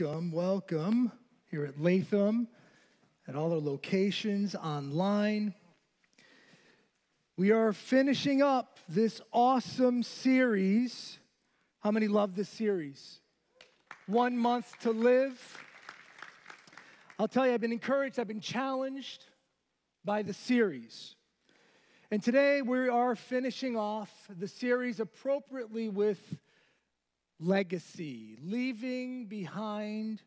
welcome, welcome here at Latham, at all our locations online. We are finishing up this awesome series. How many love this series? One month to live. I'll tell you, I've been encouraged, I've been challenged by the series. And today we are finishing off the series appropriately with legacy, leaving behind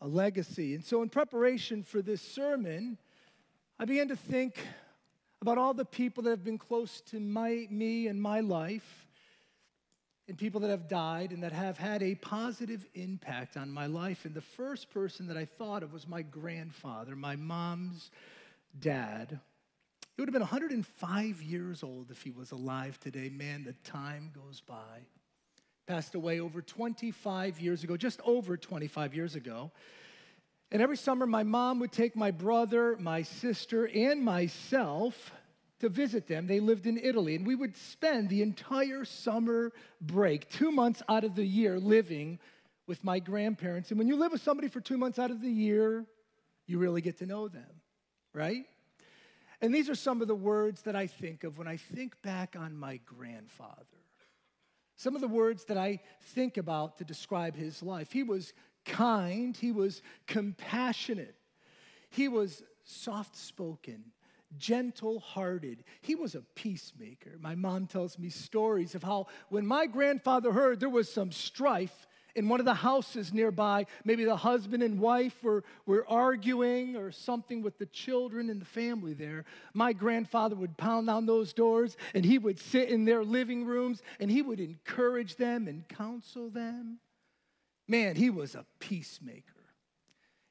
a legacy. And so, in preparation for this sermon, I began to think about all the people that have been close to my, me and my life, and people that have died and that have had a positive impact on my life. And the first person that I thought of was my grandfather, my mom's dad. He would have been 105 years old if he was alive today. Man, the time goes by passed away over 25 years ago, just over 25 years ago. And every summer, my mom would take my brother, my sister, and myself to visit them. They lived in Italy, and we would spend the entire summer break, two months out of the year, living with my grandparents. And when you live with somebody for two months out of the year, you really get to know them, right? And these are some of the words that I think of when I think back on my grandfather. Some of the words that I think about to describe his life. He was kind, he was compassionate, he was soft spoken, gentle hearted. He was a peacemaker. My mom tells me stories of how when my grandfather heard there was some strife in one of the houses nearby, maybe the husband and wife were, were arguing or something with the children and the family there. My grandfather would pound on those doors and he would sit in their living rooms and he would encourage them and counsel them. Man, he was a peacemaker.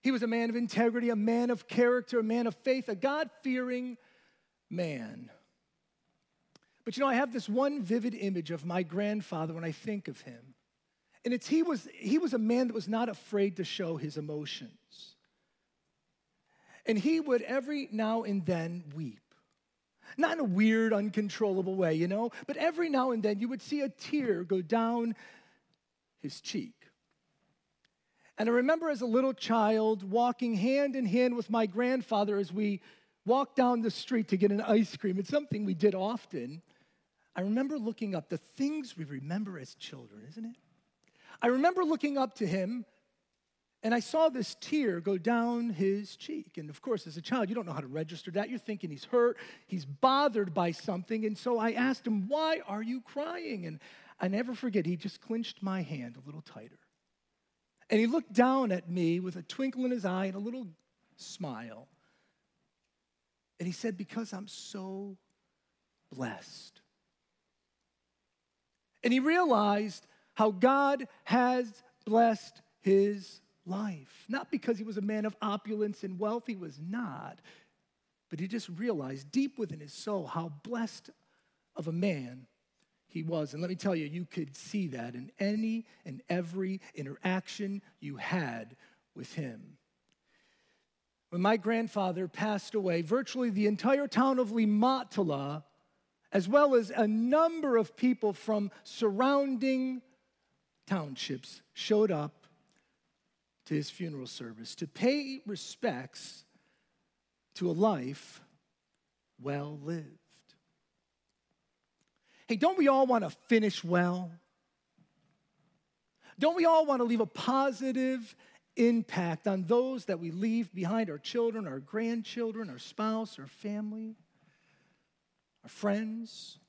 He was a man of integrity, a man of character, a man of faith, a God fearing man. But you know, I have this one vivid image of my grandfather when I think of him. And it's he was he was a man that was not afraid to show his emotions. And he would every now and then weep. Not in a weird, uncontrollable way, you know, but every now and then you would see a tear go down his cheek. And I remember as a little child walking hand in hand with my grandfather as we walked down the street to get an ice cream. It's something we did often. I remember looking up the things we remember as children, isn't it? I remember looking up to him and I saw this tear go down his cheek. And of course, as a child, you don't know how to register that. You're thinking he's hurt, he's bothered by something. And so I asked him, Why are you crying? And I never forget, he just clenched my hand a little tighter. And he looked down at me with a twinkle in his eye and a little smile. And he said, Because I'm so blessed. And he realized how God has blessed his life. Not because he was a man of opulence and wealth, he was not. But he just realized deep within his soul how blessed of a man he was. And let me tell you, you could see that in any and every interaction you had with him. When my grandfather passed away, virtually the entire town of Limatola, as well as a number of people from surrounding townships showed up to his funeral service to pay respects to a life well lived. Hey, don't we all want to finish well? Don't we all want to leave a positive impact on those that we leave behind our children, our grandchildren, our spouse, our family, our friends?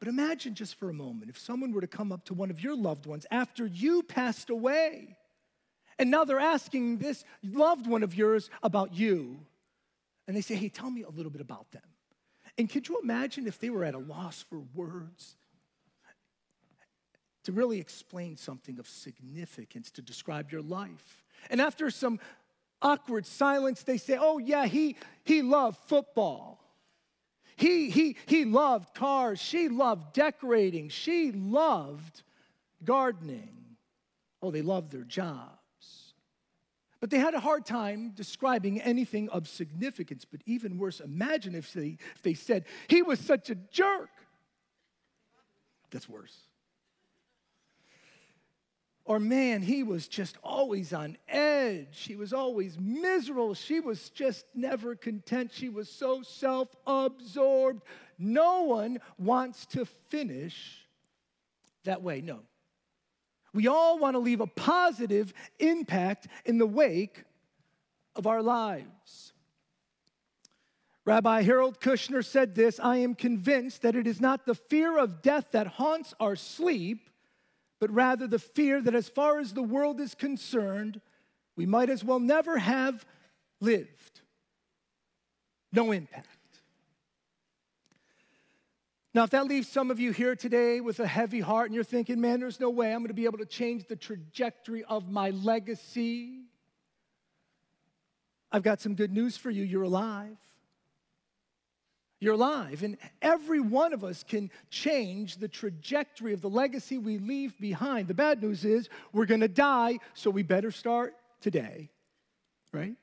But imagine just for a moment if someone were to come up to one of your loved ones after you passed away, and now they're asking this loved one of yours about you, and they say, Hey, tell me a little bit about them. And could you imagine if they were at a loss for words to really explain something of significance to describe your life? And after some awkward silence, they say, Oh, yeah, he, he loved football. He, he, he loved cars. She loved decorating. She loved gardening. Oh, they loved their jobs. But they had a hard time describing anything of significance. But even worse, imagine if they, if they said, he was such a jerk. That's worse. Or man, he was just always on edge. He was always miserable. She was just never content. She was so self absorbed. No one wants to finish that way. No. We all want to leave a positive impact in the wake of our lives. Rabbi Harold Kushner said this I am convinced that it is not the fear of death that haunts our sleep, but rather the fear that as far as the world is concerned, we might as well never have lived. No impact. Now, if that leaves some of you here today with a heavy heart and you're thinking, man, there's no way I'm going to be able to change the trajectory of my legacy, I've got some good news for you. You're alive. You're alive. And every one of us can change the trajectory of the legacy we leave behind. The bad news is we're going to die, so we better start today, right?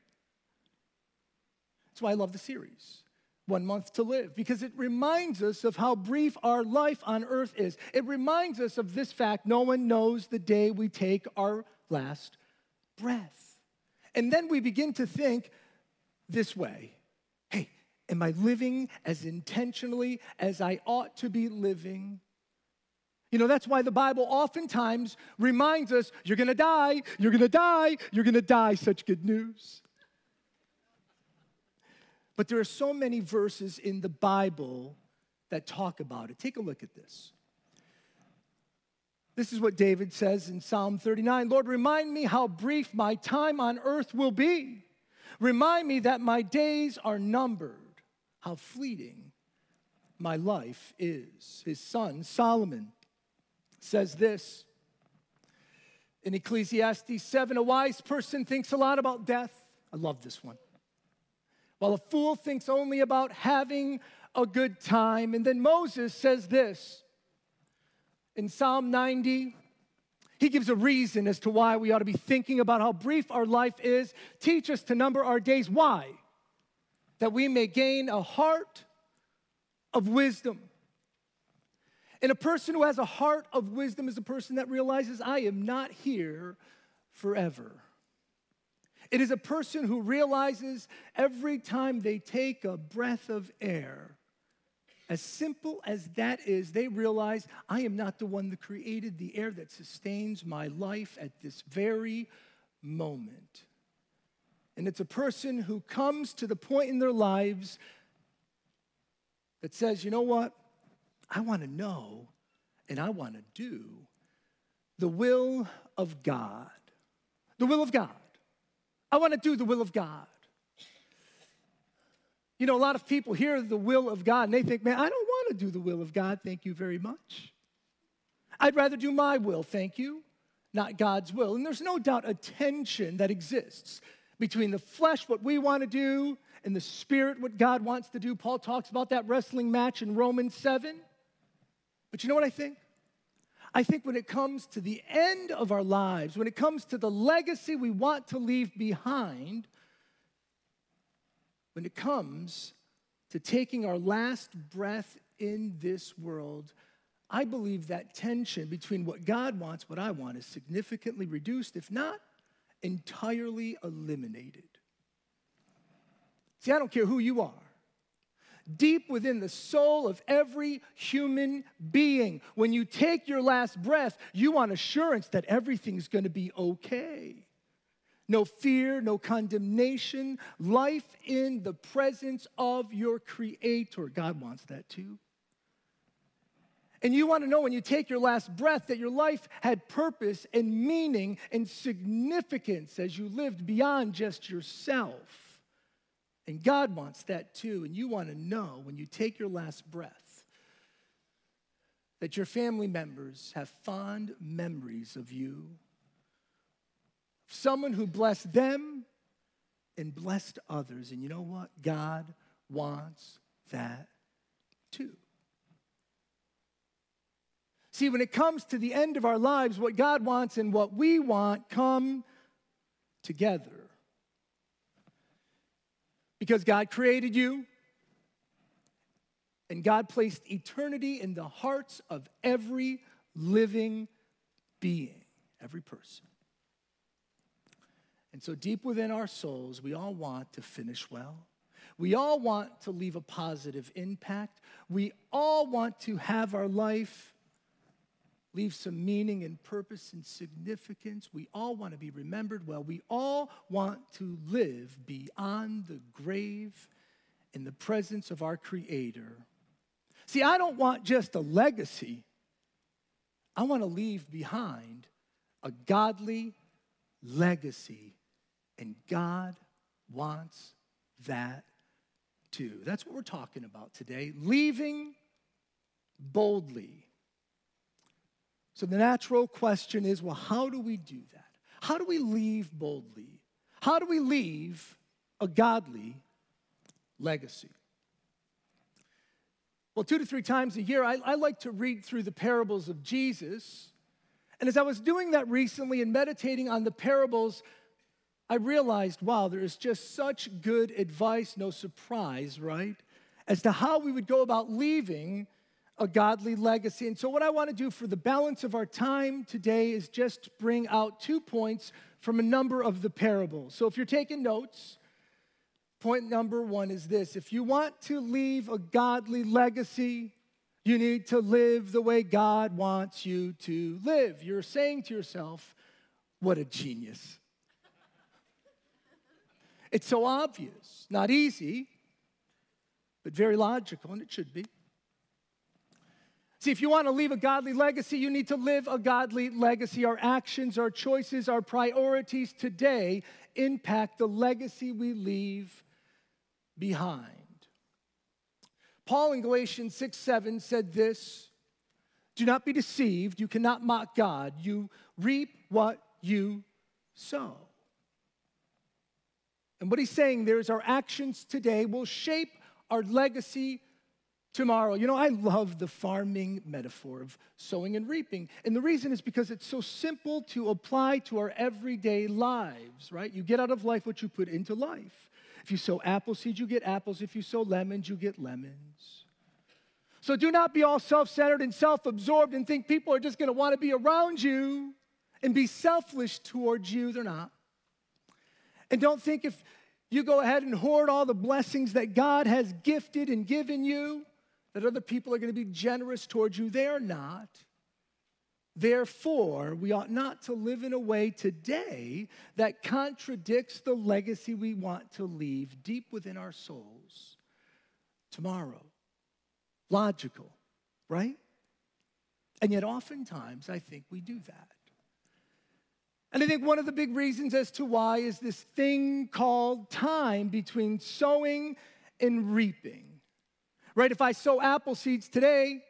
That's why I love the series one month to live because it reminds us of how brief our life on earth is. It reminds us of this fact no one knows the day we take our last breath. And then we begin to think this way am I living as intentionally as I ought to be living? You know, that's why the Bible oftentimes reminds us you're gonna die, you're gonna die, you're gonna die. Such good news. But there are so many verses in the Bible that talk about it. Take a look at this. This is what David says in Psalm 39 Lord, remind me how brief my time on earth will be. Remind me that my days are numbered, how fleeting my life is. His son, Solomon, says this in Ecclesiastes 7 A wise person thinks a lot about death. I love this one while a fool thinks only about having a good time. And then Moses says this in Psalm 90. He gives a reason as to why we ought to be thinking about how brief our life is. Teach us to number our days. Why? That we may gain a heart of wisdom. And a person who has a heart of wisdom is a person that realizes, I am not here forever. It is a person who realizes every time they take a breath of air, as simple as that is, they realize I am not the one that created the air that sustains my life at this very moment. And it's a person who comes to the point in their lives that says, you know what? I want to know and I want to do the will of God. The will of God. I want to do the will of God. You know, a lot of people hear the will of God and they think, man, I don't want to do the will of God. Thank you very much. I'd rather do my will, thank you, not God's will. And there's no doubt a tension that exists between the flesh, what we want to do, and the spirit, what God wants to do. Paul talks about that wrestling match in Romans 7. But you know what I think? I think when it comes to the end of our lives, when it comes to the legacy we want to leave behind, when it comes to taking our last breath in this world, I believe that tension between what God wants, what I want, is significantly reduced, if not entirely eliminated. See, I don't care who you are deep within the soul of every human being. When you take your last breath, you want assurance that everything's going to be okay. No fear, no condemnation, life in the presence of your Creator. God wants that too. And you want to know when you take your last breath that your life had purpose and meaning and significance as you lived beyond just yourself. And God wants that too. And you want to know when you take your last breath that your family members have fond memories of you, someone who blessed them and blessed others. And you know what? God wants that too. See, when it comes to the end of our lives, what God wants and what we want come together. Because God created you, and God placed eternity in the hearts of every living being. every person. And so, deep within our souls, we all want to finish well. We all want to leave a positive impact. We all want to have our life leave some meaning and purpose and significance. We all want to be remembered well. We all want to live beyond the grave in the presence of our Creator. See, I don't want just a legacy, I want to leave behind a godly legacy. And God wants that too. That's what we're talking about today. Leaving boldly. So the natural question is well, how do we do that? How do we leave boldly? How do we leave a godly legacy? Well, two to three times a year, I, I, like to read through the parables of Jesus. And as I was doing that recently and meditating on the parables, I realized, wow, there is just such good advice, no surprise, right? As to how we would go about leaving a godly legacy. And so, what I want to do for the balance of our time today is just bring out two points from a number of the parables. So, if you're taking notes, point number one is this if you want to leave a godly legacy, you need to live the way God wants you to live. You're saying to yourself, what a genius. It's so obvious, not easy, but very logical, and it should be. See, if you want to leave a godly legacy, you need to live a godly legacy. Our actions, our choices, our priorities today impact the legacy we leave behind. Paul in Galatians 6 7 said this Do not be deceived. You cannot mock God. You reap what you sow. And what he's saying there is our actions today will shape our legacy tomorrow. You know, I love the farming metaphor of sowing and reaping. And the reason is because it's so simple to apply to our everyday lives, right? You get out of life what you put into life. If you sow apple seeds, you get apples. If you sow lemons, you get lemons. So do not be all self centered and self absorbed and think people are just going to want to be around you and be selfish towards you. They're not. And don't think if you go ahead and hoard all the blessings that God has gifted and given you, that other people are going to be generous towards you. They are not. Therefore, we ought not to live in a way today that contradicts the legacy we want to leave deep within our souls tomorrow. Logical, right? And yet, oftentimes, I think we do that. And I think one of the big reasons as to why is this thing called time between sowing and reaping. Right? If I sow apple seeds today,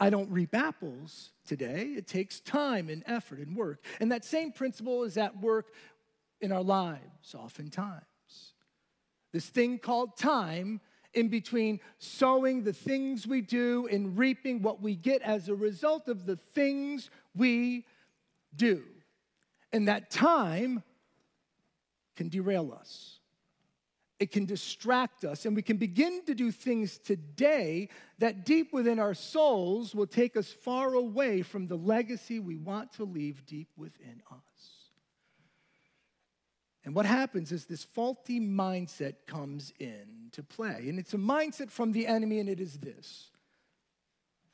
I don't reap apples today. It takes time and effort and work. And that same principle is at work in our lives, oftentimes. This thing called time in between sowing the things we do and reaping what we get as a result of the things we do. And that time can derail us. It can distract us, and we can begin to do things today that deep within our souls will take us far away from the legacy we want to leave deep within us. And what happens is this faulty mindset comes in to play. And it's a mindset from the enemy, and it is this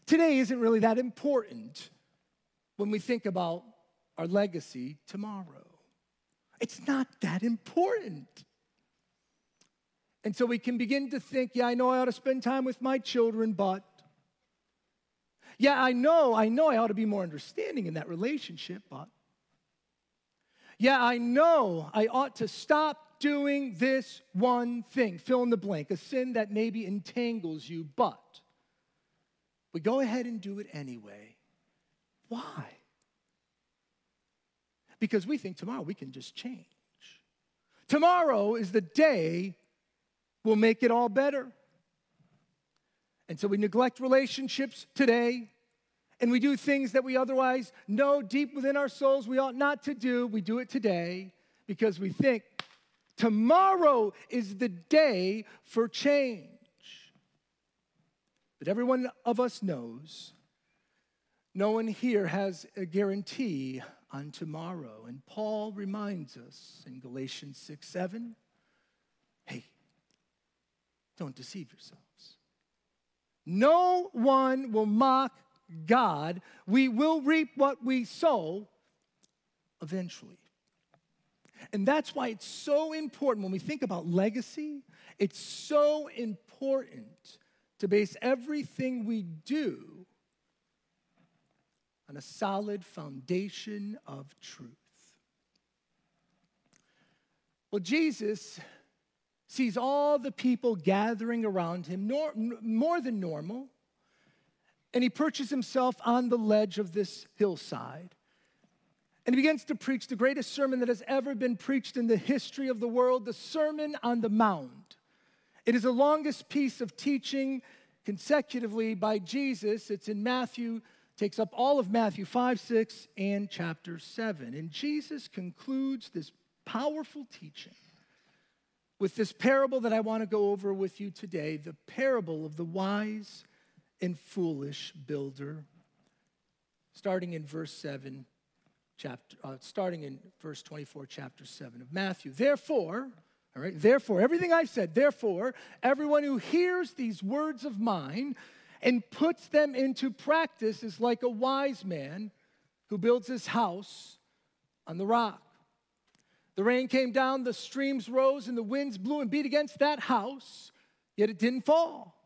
today isn't really that important when we think about our legacy tomorrow. It's not that important. And so we can begin to think, yeah, I know I ought to spend time with my children, but yeah, I know, I know I ought to be more understanding in that relationship, but yeah, I know I ought to stop doing this one thing, fill in the blank, a sin that maybe entangles you, but we go ahead and do it anyway. Why? because we think tomorrow we can just change. Tomorrow is the day we'll make it all better. And so we neglect relationships today, and we do things that we otherwise know deep within our souls we ought not to do. We do it today because we think tomorrow is the day for change. But every one of us knows no one here has a guarantee on tomorrow. And Paul reminds us in Galatians 6 7 hey, don't deceive yourselves. No one will mock God. We will reap what we sow eventually. And that's why it's so important when we think about legacy, it's so important to base everything we do on a solid foundation of truth. Well, Jesus sees all the people gathering around him, nor, more than normal, and he perches himself on the ledge of this hillside. And he begins to preach the greatest sermon that has ever been preached in the history of the world the Sermon on the Mount. It is the longest piece of teaching consecutively by Jesus. It's in Matthew, takes up all of Matthew 5, 6, and chapter 7. And Jesus concludes this powerful teaching with this parable that I want to go over with you today the parable of the wise and foolish builder, starting in verse 7 chapter, uh, starting in verse 24, chapter 7 of Matthew. Therefore, all right, therefore, everything I've said, therefore, everyone who hears these words of mine and puts them into practice is like a wise man who builds his house on the rock. The rain came down, the streams rose, and the winds blew and beat against that house, yet it didn't fall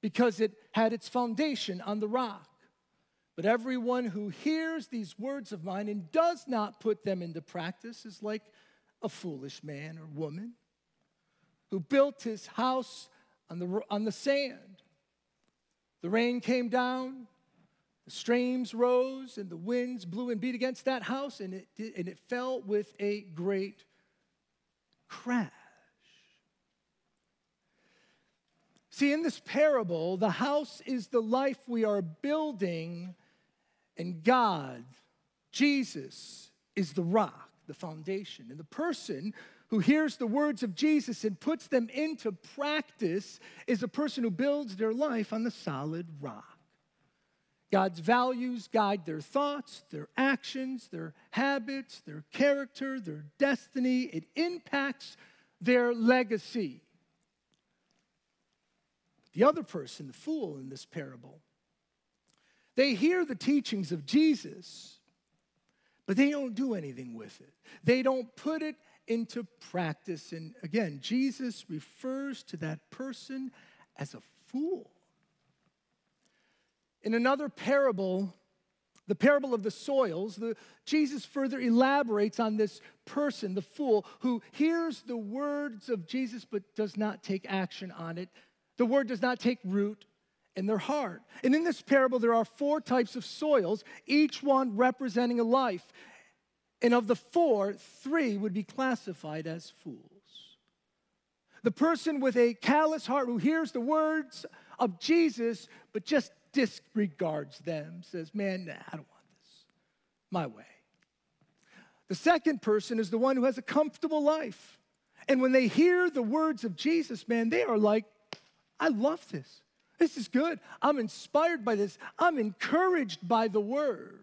because it had its foundation on the rock. But everyone who hears these words of mine and does not put them into practice is like a foolish man or woman who built his house on the, on the sand. The rain came down, the streams rose, and the winds blew and beat against that house, and it, did, and it fell with a great crash. See, in this parable, the house is the life we are building and God, Jesus, is the rock, the foundation. And the person who hears the words of Jesus and puts them into practice is a person who builds their life on the solid rock. God's values guide their thoughts, their actions, their habits, their character, their destiny. It impacts their legacy. The other person, the fool in this parable, they hear the teachings of Jesus, but they don't do anything with it. They don't put it into practice. And again, Jesus refers to that person as a fool. In another parable, the parable of the soils, the, Jesus further elaborates on this person, the fool, who hears the words of Jesus but does not take action on it. The word does not take root in their heart. And in this parable, there are four types of soils, each one representing a life. And of the four, three would be classified as fools. The person with a callous heart who hears the words of Jesus but just disregards them, says, Man, nah, I don't want this. My way. The second person is the one who has a comfortable life. And when they hear the words of Jesus, man, they are like, I love this. This is good. I'm inspired by this. I'm encouraged by the word.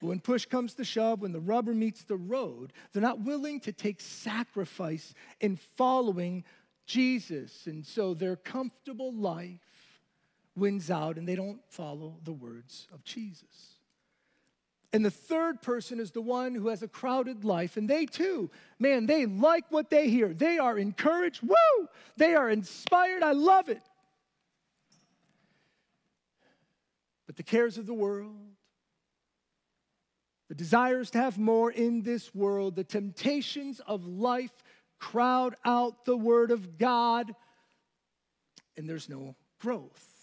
But when push comes to shove, when the rubber meets the road, they're not willing to take sacrifice in following Jesus. And so their comfortable life wins out and they don't follow the words of Jesus. And the third person is the one who has a crowded life, and they too, man, they like what they hear. They are encouraged. Woo! They are inspired. I love it. But the cares of the world, the desires to have more in this world, the temptations of life crowd out the word of God, and there's no growth.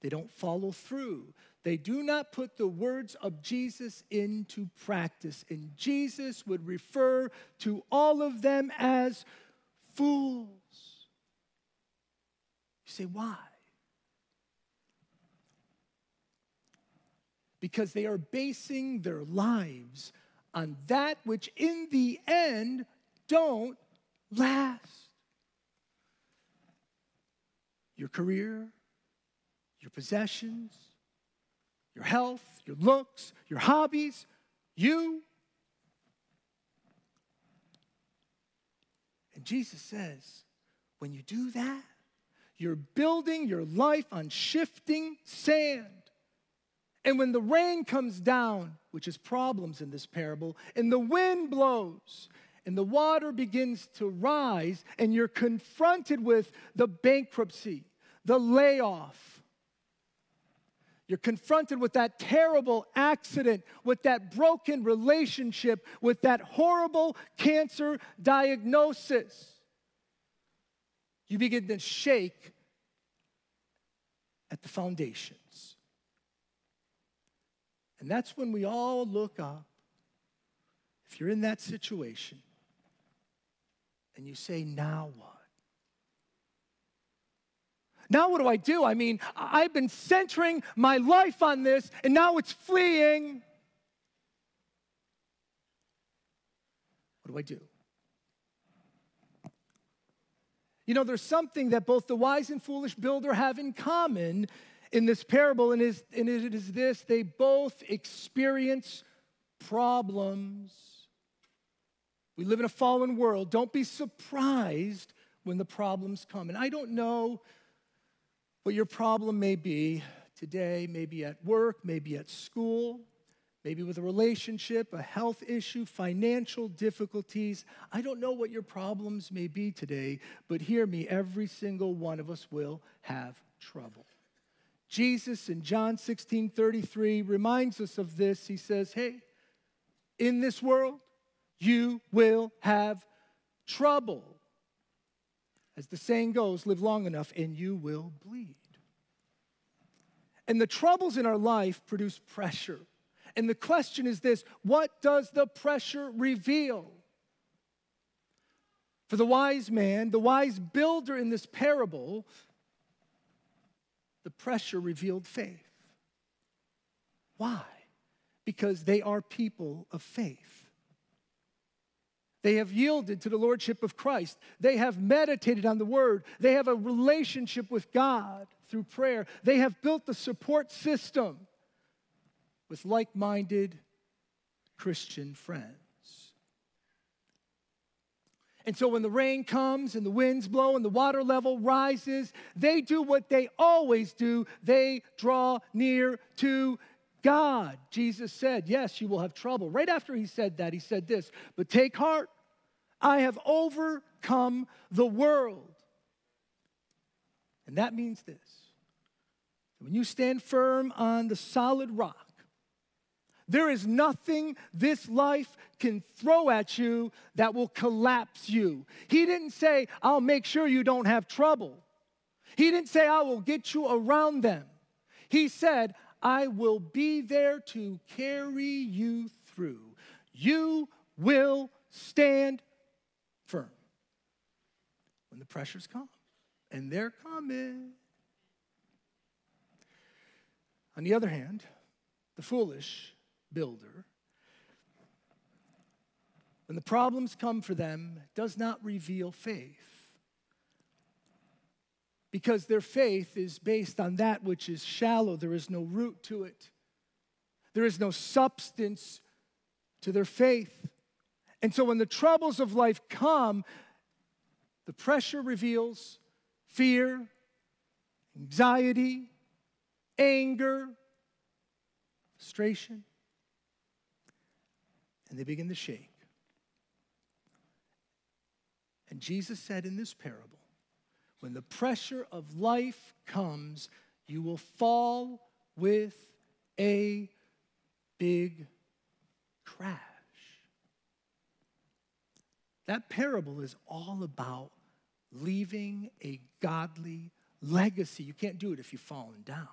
They don't follow through. They do not put the words of Jesus into practice. And Jesus would refer to all of them as fools. You say, why? Because they are basing their lives on that which in the end don't last. Your career, your possessions, your health, your looks, your hobbies, you. And Jesus says, when you do that, you're building your life on shifting sand. And when the rain comes down, which is problems in this parable, and the wind blows, and the water begins to rise, and you're confronted with the bankruptcy, the layoff. You're confronted with that terrible accident, with that broken relationship, with that horrible cancer diagnosis you begin to shake at the foundations. And that's when we all look up. If you're in that situation and you say, now what? Now, what do I do? I mean, I've been centering my life on this, and now it's fleeing. What do I do? You know, there's something that both the wise and foolish builder have in common in this parable, and, is, and it is this they both experience problems. We live in a fallen world. Don't be surprised when the problems come. And I don't know what your problem may be today, maybe at work, maybe at school maybe with a relationship, a health issue, financial difficulties. I don't know what your problems may be today, but hear me, every single one of us will have trouble. Jesus in John 16 33 reminds us of this. He says, Hey, in this world, you will have trouble. As the saying goes, live long enough and you will bleed. And the troubles in our life produce pressure. And the question is this what does the pressure reveal? For the wise man, the wise builder in this parable, the pressure revealed faith. Why? Because they are people of faith. They have yielded to the Lordship of Christ. They have meditated on the Word. They have a relationship with God through prayer. They have built the support system with like minded Christian friends. And so when the rain comes and the winds blow and the water level rises, they do what they always do they draw near to God. Jesus said, Yes, you will have trouble. Right after he said that, he said this, but take heart, I have overcome the world. And that means this when you stand firm on the solid rock, there is nothing this life can throw at you that will collapse you. He didn't say, I'll make sure you don't have trouble. He didn't say, I will get you around them. He said, I will be there to carry you through. You will stand firm when the pressures come, and they're coming. On the other hand, the foolish builder, when the problems come for them, does not reveal faith. Because their faith is based on that which is shallow, there is no root to it, there is no substance to their faith. And so when the troubles of life come, the pressure reveals fear, anxiety, anger, frustration and they begin to shake. And Jesus said in this parable, when the pressure of life comes, you will fall with a big crash. That parable is all about leaving a godly legacy. You can't do it if you've fallen down.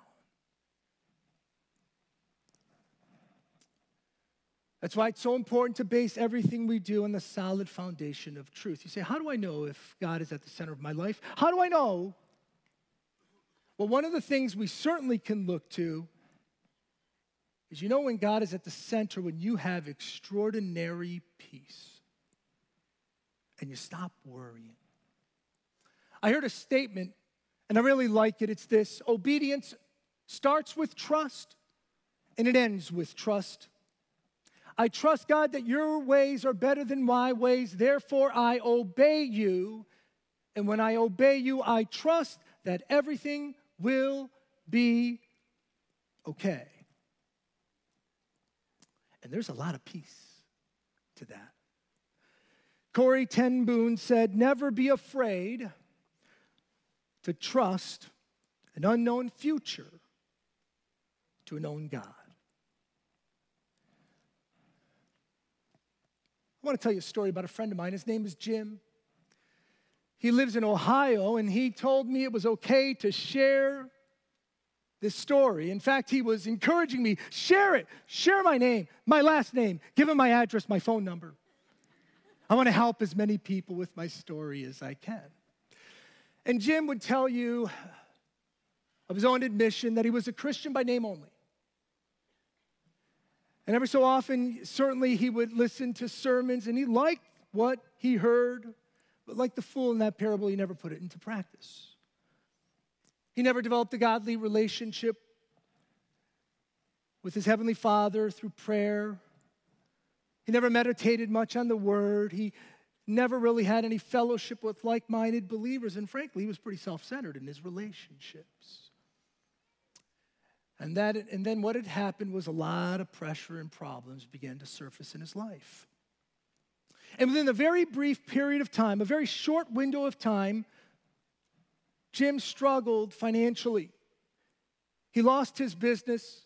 That's why it's so important to base everything we do on the solid foundation of truth. You say, How do I know if God is at the center of my life? How do I know? Well, one of the things we certainly can look to is you know when God is at the center, when you have extraordinary peace and you stop worrying. I heard a statement, and I really like it. It's this obedience starts with trust and it ends with trust. I trust, God, that your ways are better than my ways, therefore I obey you. And when I obey you, I trust that everything will be okay. And there's a lot of peace to that. Corrie ten Boom said, Never be afraid to trust an unknown future to a known God. I want to tell you a story about a friend of mine. His name is Jim. He lives in Ohio, and he told me it was okay to share this story. In fact, he was encouraging me share it, share my name, my last name, give him my address, my phone number. I want to help as many people with my story as I can. And Jim would tell you of his own admission that he was a Christian by name only. And every so often, certainly he would listen to sermons and he liked what he heard, but like the fool in that parable, he never put it into practice. He never developed a godly relationship with his heavenly father through prayer. He never meditated much on the word. He never really had any fellowship with like minded believers. And frankly, he was pretty self centered in his relationships. And, that, and then what had happened was a lot of pressure and problems began to surface in his life. And within a very brief period of time, a very short window of time, Jim struggled financially. He lost his business.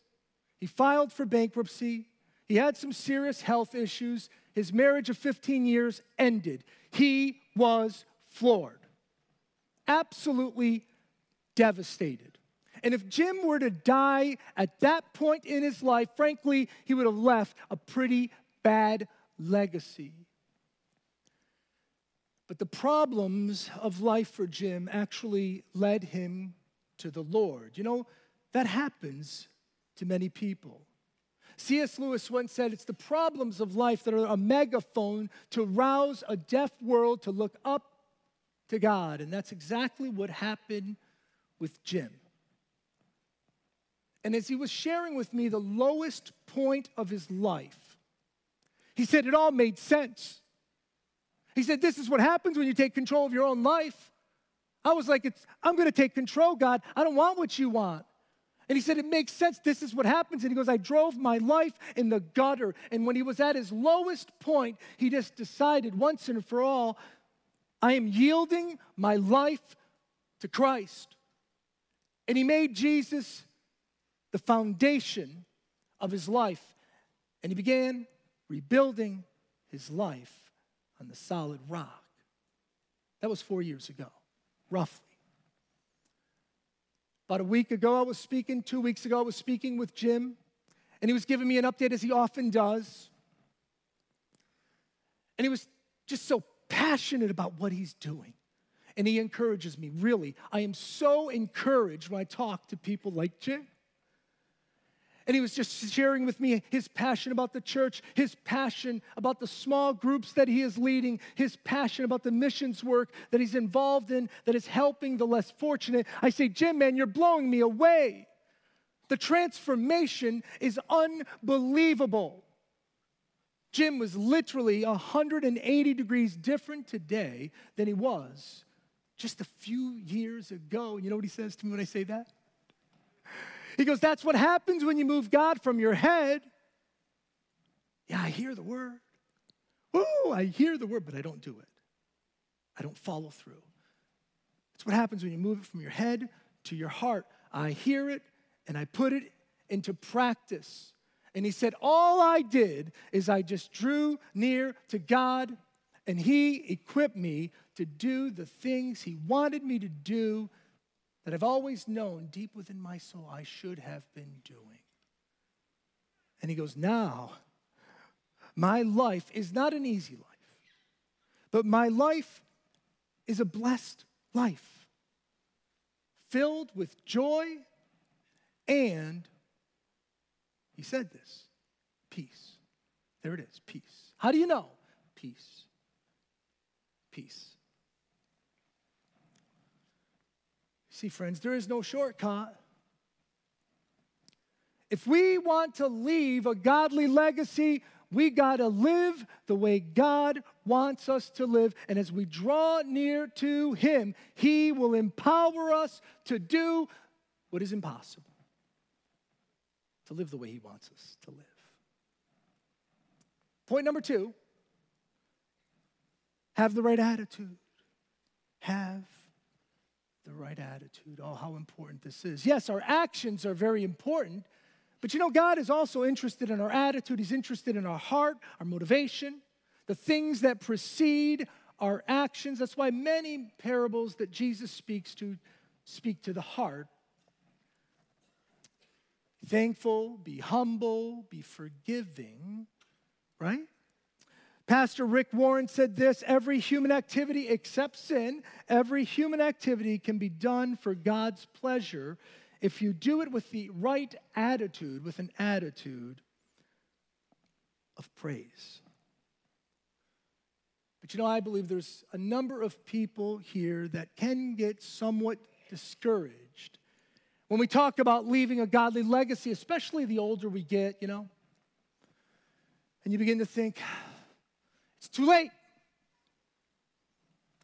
He filed for bankruptcy. He had some serious health issues. His marriage of 15 years ended. He was floored, absolutely devastated. And if Jim were to die at that point in his life, frankly, he would have left a pretty bad legacy. But the problems of life for Jim actually led him to the Lord. You know, that happens to many people. C.S. Lewis once said, It's the problems of life that are a megaphone to rouse a deaf world to look up to God. And that's exactly what happened with Jim. And as he was sharing with me the lowest point of his life, he said it all made sense. He said, This is what happens when you take control of your own life. I was like, it's, I'm going to take control, God. I don't want what you want. And he said, It makes sense. This is what happens. And he goes, I drove my life in the gutter. And when he was at his lowest point, he just decided once and for all, I am yielding my life to Christ. And he made Jesus the foundation of his life. And he began rebuilding his life on the solid rock. That was four years ago, roughly. About a week ago, I was speaking, two weeks ago, I was speaking with Jim, and he was giving me an update as he often does. And he was just so passionate about what he's doing. And he encourages me, really. I am so encouraged when I talk to people like Jim. And he was just sharing with me his passion about the church, his passion about the small groups that he is leading, his passion about the missions work that he's involved in that is helping the less fortunate. I say, Jim, man, you're blowing me away. The transformation is unbelievable. Jim was literally 180 degrees different today than he was just a few years ago. You know what he says to me when I say that? He goes, That's what happens when you move God from your head. Yeah, I hear the word. Oh, I hear the word, but I don't do it. I don't follow through. That's what happens when you move it from your head to your heart. I hear it and I put it into practice. And he said, All I did is I just drew near to God, and he equipped me to do the things he wanted me to do that I've always known deep within my soul I should have been doing. And he goes, Now, my life is not an easy life, but my life is a blessed life, filled with joy and, he said this, peace. There it is, peace. How do you know? Peace. Peace. See, friends, there is no shortcut. If we want to leave a godly legacy, we got to live the way God wants us to live. And as we draw near to Him, He will empower us to do what is impossible to live the way He wants us to live. Point number two have the right attitude. Have the right attitude. Oh, how important this is. Yes, our actions are very important, but you know, God is also interested in our attitude. He's interested in our heart, our motivation, the things that precede our actions. That's why many parables that Jesus speaks to speak to the heart. Thankful, be humble, be forgiving, right? Pastor Rick Warren said this every human activity except sin, every human activity can be done for God's pleasure if you do it with the right attitude, with an attitude of praise. But you know, I believe there's a number of people here that can get somewhat discouraged when we talk about leaving a godly legacy, especially the older we get, you know. And you begin to think, it's too late.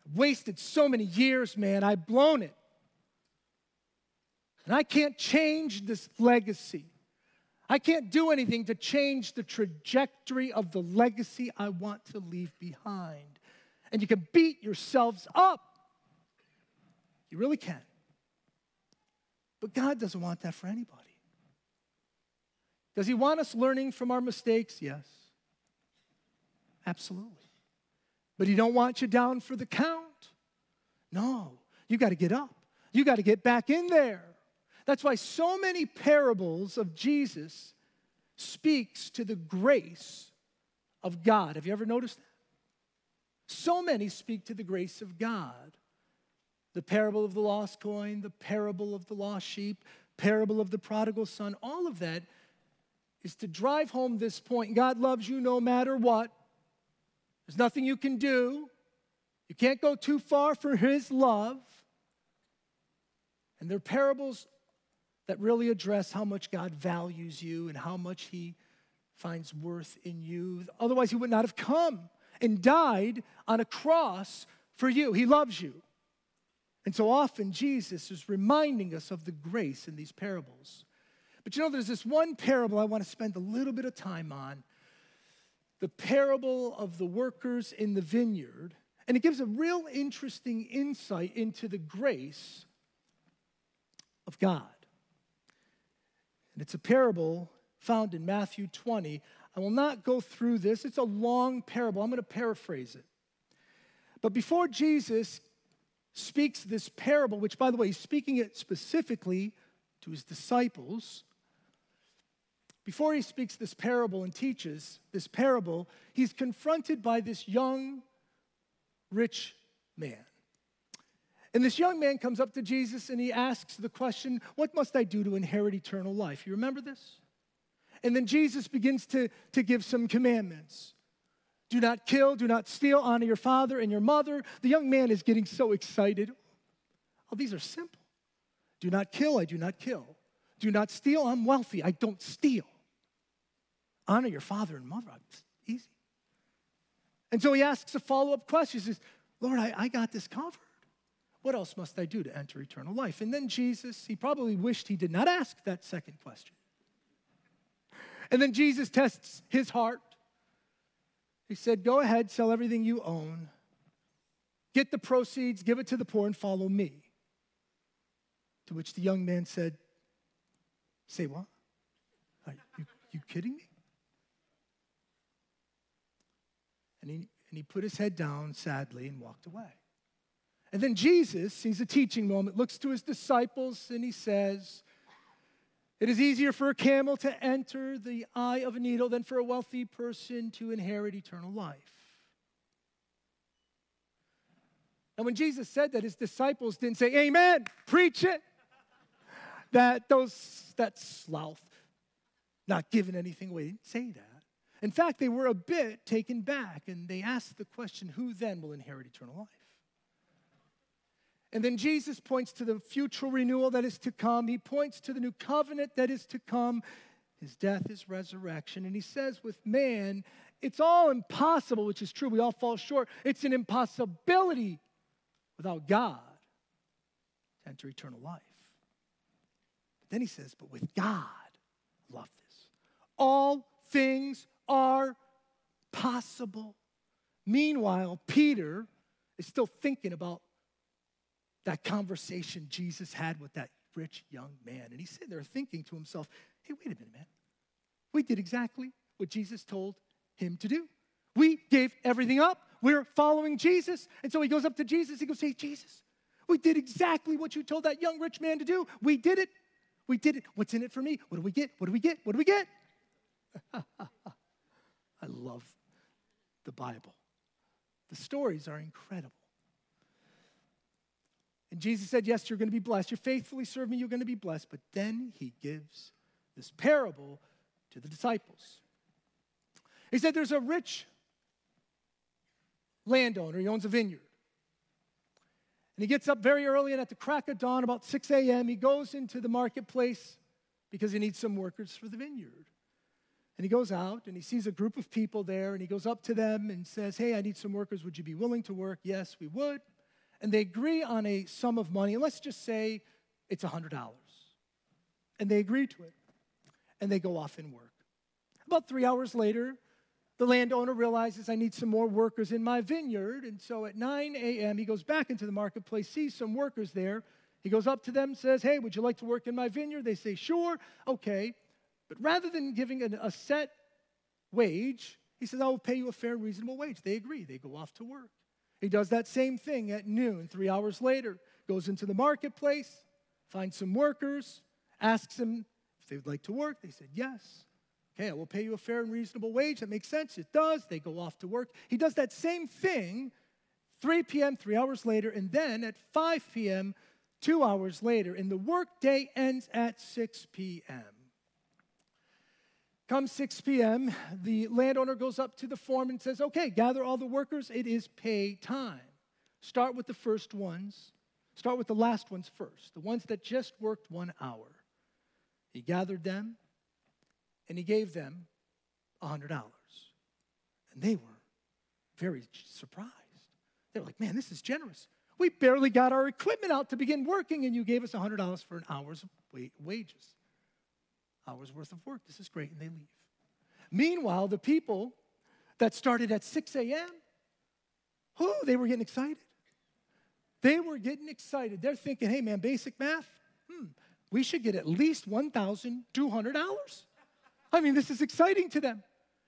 I've wasted so many years, man. I've blown it. And I can't change this legacy. I can't do anything to change the trajectory of the legacy I want to leave behind. And you can beat yourselves up. You really can. But God doesn't want that for anybody. Does He want us learning from our mistakes? Yes. Absolutely. But He don't want you down for the count. No. You got to get up. You got to get back in there. That's why so many parables of Jesus speaks to the grace of God. Have you ever noticed that? So many speak to the grace of God. The parable of the lost coin, the parable of the lost sheep, parable of the prodigal son, all of that is to drive home this point. God loves you no matter what. There's nothing you can do. You can't go too far for his love. And they're parables that really address how much God values you and how much He finds worth in you. Otherwise, He would not have come and died on a cross for you. He loves you. And so often, Jesus is reminding us of the grace in these parables. But you know, there's this one parable I want to spend a little bit of time on the parable of the workers in the vineyard. And it gives a real interesting insight into the grace of God. And it's a parable found in Matthew 20. I will not go through this, it's a long parable. I'm going to paraphrase it. But before Jesus speaks this parable, which, by the way, he's speaking it specifically to his disciples, before he speaks this parable and teaches this parable, he's confronted by this young, rich man. And this young man comes up to Jesus and he asks the question, What must I do to inherit eternal life? You remember this? And then Jesus begins to, to give some commandments. Do not kill, do not steal, honor your father and your mother. The young man is getting so excited. Oh, these are simple. Do not kill, I do not kill. Do not steal, I'm wealthy, I don't steal. Honor your father and mother, it's easy. And so he asks a follow up question. He says, Lord, I, I got this covered. What else must I do to enter eternal life? And then Jesus, he probably wished he did not ask that second question. And then Jesus tests his heart. He said, Go ahead, sell everything you own, get the proceeds, give it to the poor, and follow me. To which the young man said, Say what? Are you, you kidding me? And he, and he put his head down sadly and walked away. And then Jesus sees a teaching moment, looks to his disciples, and he says, It is easier for a camel to enter the eye of a needle than for a wealthy person to inherit eternal life. And when Jesus said that, his disciples didn't say, Amen, preach it. That those that sloth, not giving anything away, didn't say that. In fact, they were a bit taken back and they asked the question, Who then will inherit eternal life? And then Jesus points to the future renewal that is to come. He points to the new covenant that is to come. his death, his resurrection. And he says, with man, it's all impossible, which is true. We all fall short. It's an impossibility without God to enter eternal life. But then he says, but with God, love this. All things are possible. Meanwhile, Peter is still thinking about that conversation Jesus had with that rich young man. And he's sitting there thinking to himself, hey, wait a minute, man. We did exactly what Jesus told him to do. We gave everything up. We're following Jesus. And so he goes up to Jesus. He goes, Hey, Jesus, we did exactly what you told that young rich man to do. We did it. We did it. What's in it for me? What do we get? What do we get? What do we get? I love the Bible. The stories are incredible. And Jesus said, Yes, you're going to be blessed. You faithfully serve me, you're going to be blessed. But then he gives this parable to the disciples. He said, There's a rich landowner, he owns a vineyard. And he gets up very early, and at the crack of dawn, about 6 a.m., he goes into the marketplace because he needs some workers for the vineyard. And he goes out and he sees a group of people there, and he goes up to them and says, Hey, I need some workers. Would you be willing to work? Yes, we would. And they agree on a sum of money. And let's just say it's $100. And they agree to it. And they go off and work. About three hours later, the landowner realizes I need some more workers in my vineyard. And so at 9 a.m., he goes back into the marketplace, sees some workers there. He goes up to them, says, Hey, would you like to work in my vineyard? They say, Sure, okay. But rather than giving a set wage, he says, I will pay you a fair, reasonable wage. They agree. They go off to work. He does that same thing at noon, three hours later, goes into the marketplace, finds some workers, asks them if they would like to work. They said, Yes. Okay, I will pay you a fair and reasonable wage. That makes sense. It does. They go off to work. He does that same thing 3 p.m., three hours later, and then at 5 p.m., two hours later, and the workday ends at 6 p.m. Come 6 p.m., the landowner goes up to the foreman and says, Okay, gather all the workers. It is pay time. Start with the first ones. Start with the last ones first, the ones that just worked one hour. He gathered them and he gave them $100. And they were very surprised. They were like, man, this is generous. We barely got our equipment out to begin working, and you gave us $100 for an hour's wages. Hours worth of work. This is great. And they leave. Meanwhile, the people that started at 6 a.m., who they were getting excited. They were getting excited. They're thinking, hey, man, basic math, hmm, we should get at least $1,200. I mean, this is exciting to them.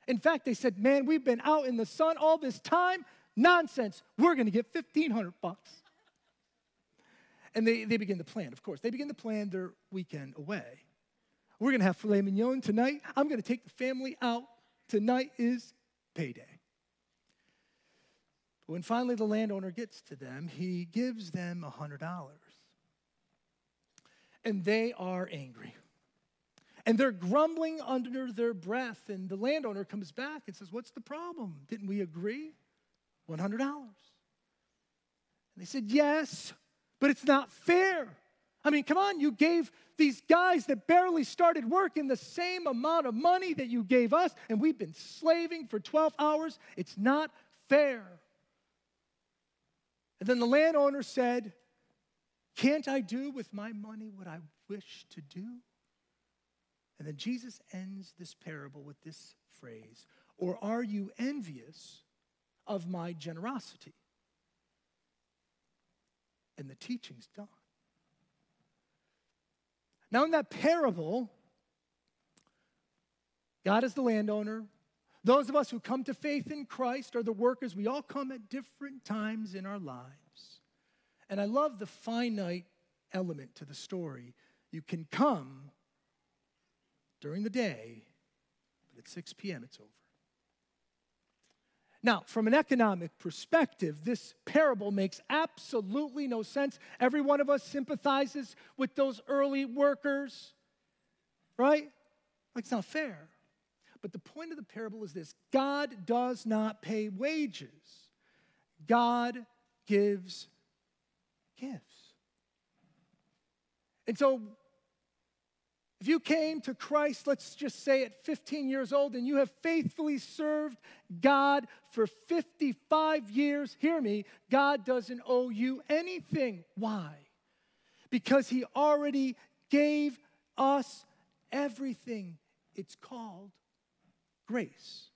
In fact, they said, Man, we've been out in the sun all this time. Nonsense. We're going to get 1500 bucks. And they, they begin to plan, of course. They begin to plan their weekend away. We're going to have filet mignon tonight. I'm going to take the family out. Tonight is payday. But when finally the landowner gets to them, he gives them a $100. And they are angry. And they're grumbling under their breath. And the landowner comes back and says, What's the problem? Didn't we agree? $100. And they said, Yes, but it's not fair. I mean, come on, you gave these guys that barely started working the same amount of money that you gave us, and we've been slaving for 12 hours. It's not fair. And then the landowner said, Can't I do with my money what I wish to do? And then Jesus ends this parable with this phrase Or are you envious of my generosity? And the teaching's done. Now, in that parable, God is the landowner. Those of us who come to faith in Christ are the workers. We all come at different times in our lives. And I love the finite element to the story. You can come during the day, but at 6 p.m. it's over. Now, from an economic perspective, this parable makes absolutely no sense. Every one of us sympathizes with those early workers, right? Like, it's not fair. But the point of the parable is this God does not pay wages, God gives gifts. And so If you came to Christ, let's just say at 15 years old, and you have faithfully served God for 55 years, hear me, God doesn't owe you anything. Why? Because He already gave us everything. It's called grace.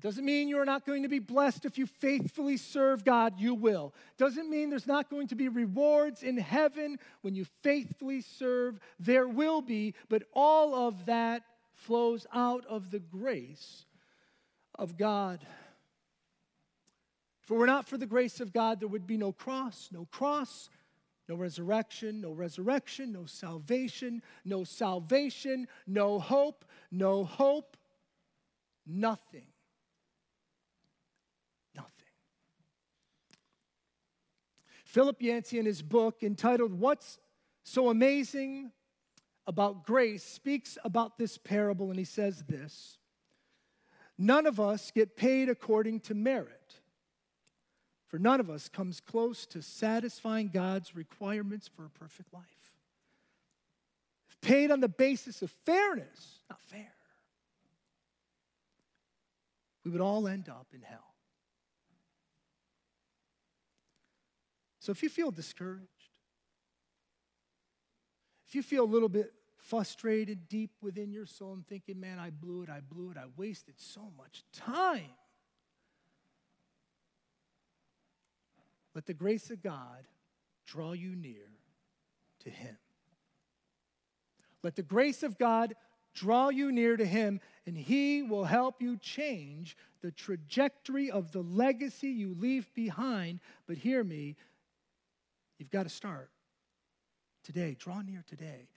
It doesn't mean you're not going to be blessed if you faithfully serve God, you will. Doesn't mean there's not going to be rewards in heaven when you faithfully serve, there will be, but all of that flows out of the grace of God. If it were not for the grace of God, there would be no cross, no cross, no resurrection, no resurrection, no salvation, no salvation, no hope, no hope, nothing. Philip Yancey, in his book entitled What's So Amazing About Grace, speaks about this parable, and he says this None of us get paid according to merit, for none of us comes close to satisfying God's requirements for a perfect life. If paid on the basis of fairness, not fair, we would all end up in hell. So if you feel discouraged, if you feel a little bit frustrated deep within your soul and thinking, man, I blew it, I blew it, I wasted so much time. Let the grace of God draw you near to Him. Let the grace of God draw you near to Him, and He will help you change the trajectory of the legacy you leave behind. But hear me, You've got to start today. Draw near today.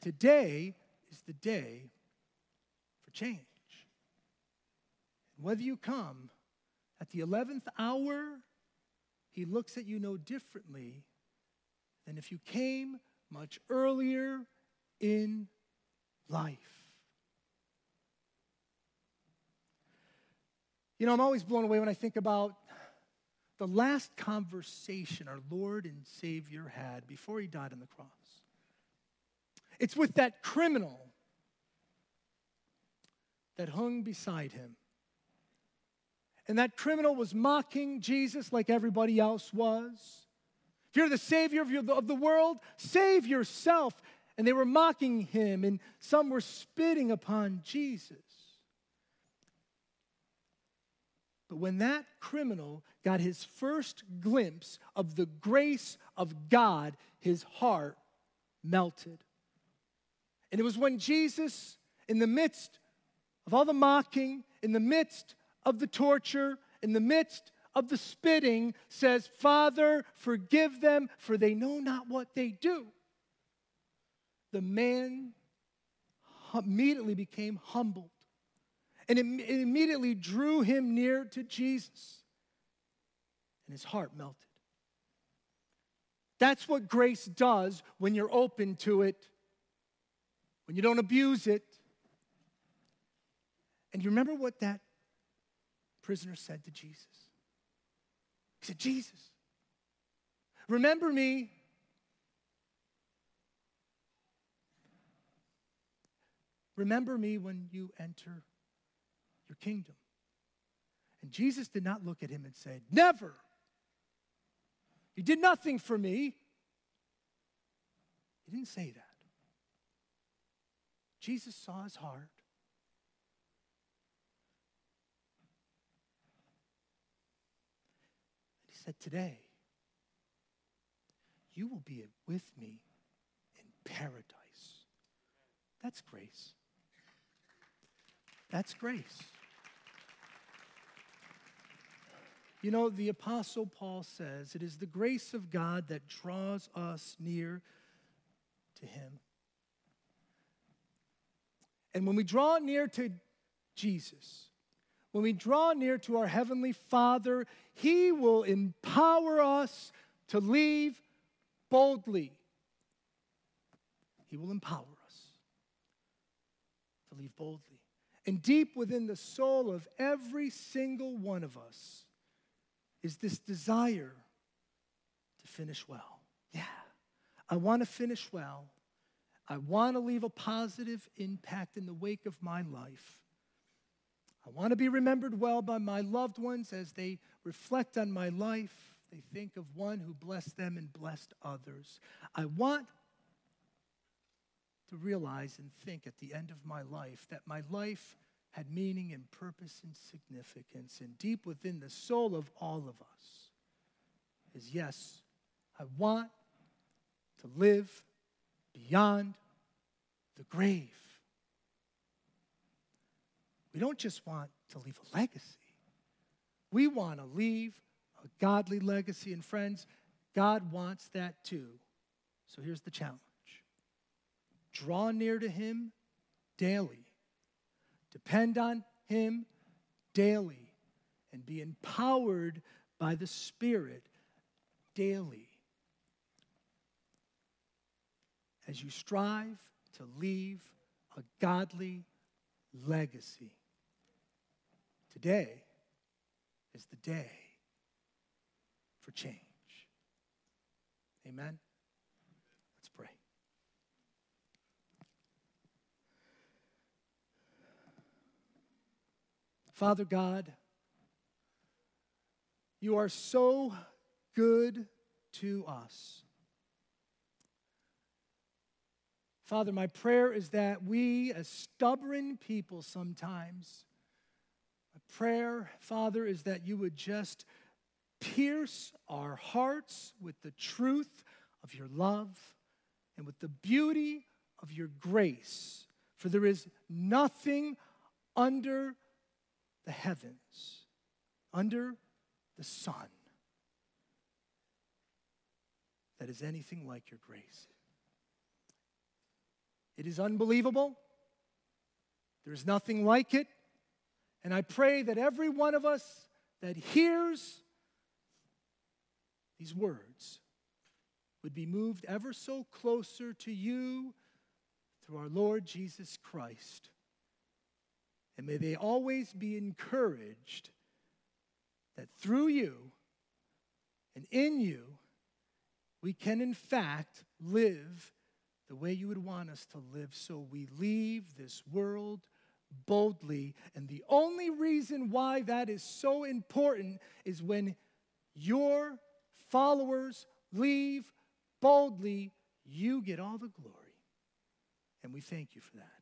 Today is the day for change. And whether you come at the 11th hour, he looks at you no differently than if you came much earlier in life. You know, I'm always blown away when I think about the last conversation our Lord and Savior had before he died on the cross. It's with that criminal that hung beside him. And that criminal was mocking Jesus like everybody else was. If you're the Savior of the world, save yourself. And they were mocking him, and some were spitting upon Jesus. But when that criminal got his first glimpse of the grace of God, his heart melted. And it was when Jesus, in the midst of all the mocking, in the midst of the torture, in the midst of the spitting, says, Father, forgive them, for they know not what they do. The man immediately became humbled and it, immediately drew him near to Jesus. And his heart melted. That's what grace does when you're open to it, when you don't abuse it. And you remember what that prisoner said to Jesus? He said, Jesus, remember me Remember me when you enter kingdom. And Jesus did not look at him and say, Never. You did nothing for me. He didn't say that. Jesus saw his heart. And he said, Today, you will be with me in paradise. That's grace. That's grace. You know, the Apostle Paul says it is the grace of God that draws us near to Him. And when we draw near to Jesus, when we draw near to our Heavenly Father, He will empower us to leave boldly. He will empower us to leave boldly. And deep within the soul of every single one of us, is this desire to finish well. Yeah, I want to finish well I want to leave a positive impact in the wake of my life. I want to be remembered well by my loved ones as they reflect on my life. They think of one who blessed them and blessed others. I want to realize and think at the end of my life that my life had meaning and purpose and significance. And deep within the soul of all of us is yes, I want to live beyond the grave. We don't just want to leave a legacy, we want to leave a godly legacy. And friends, God wants that too. So here's the challenge draw near to Him daily, depend on Him daily, and be empowered by the Spirit daily as you strive to leave a godly legacy. Today is the day for change. Amen. Let's pray. Father God, you are so good to us. Father, my prayer is that we, as stubborn people sometimes, my prayer, Father, is that you would just pierce our hearts with the truth of your love and with the beauty of your grace. For there is nothing under the heavens, under the sun, that is anything like your grace. It is unbelievable. There's nothing like it. And I pray that every one of us that hears these words would be moved ever so closer to you through our Lord Jesus Christ. And may they always be encouraged that through you and in you, we can in fact live the way you would want us to live. So we leave this world boldly. And the only reason why that is so important is when your followers leave boldly, you get all the glory. And we thank you for that.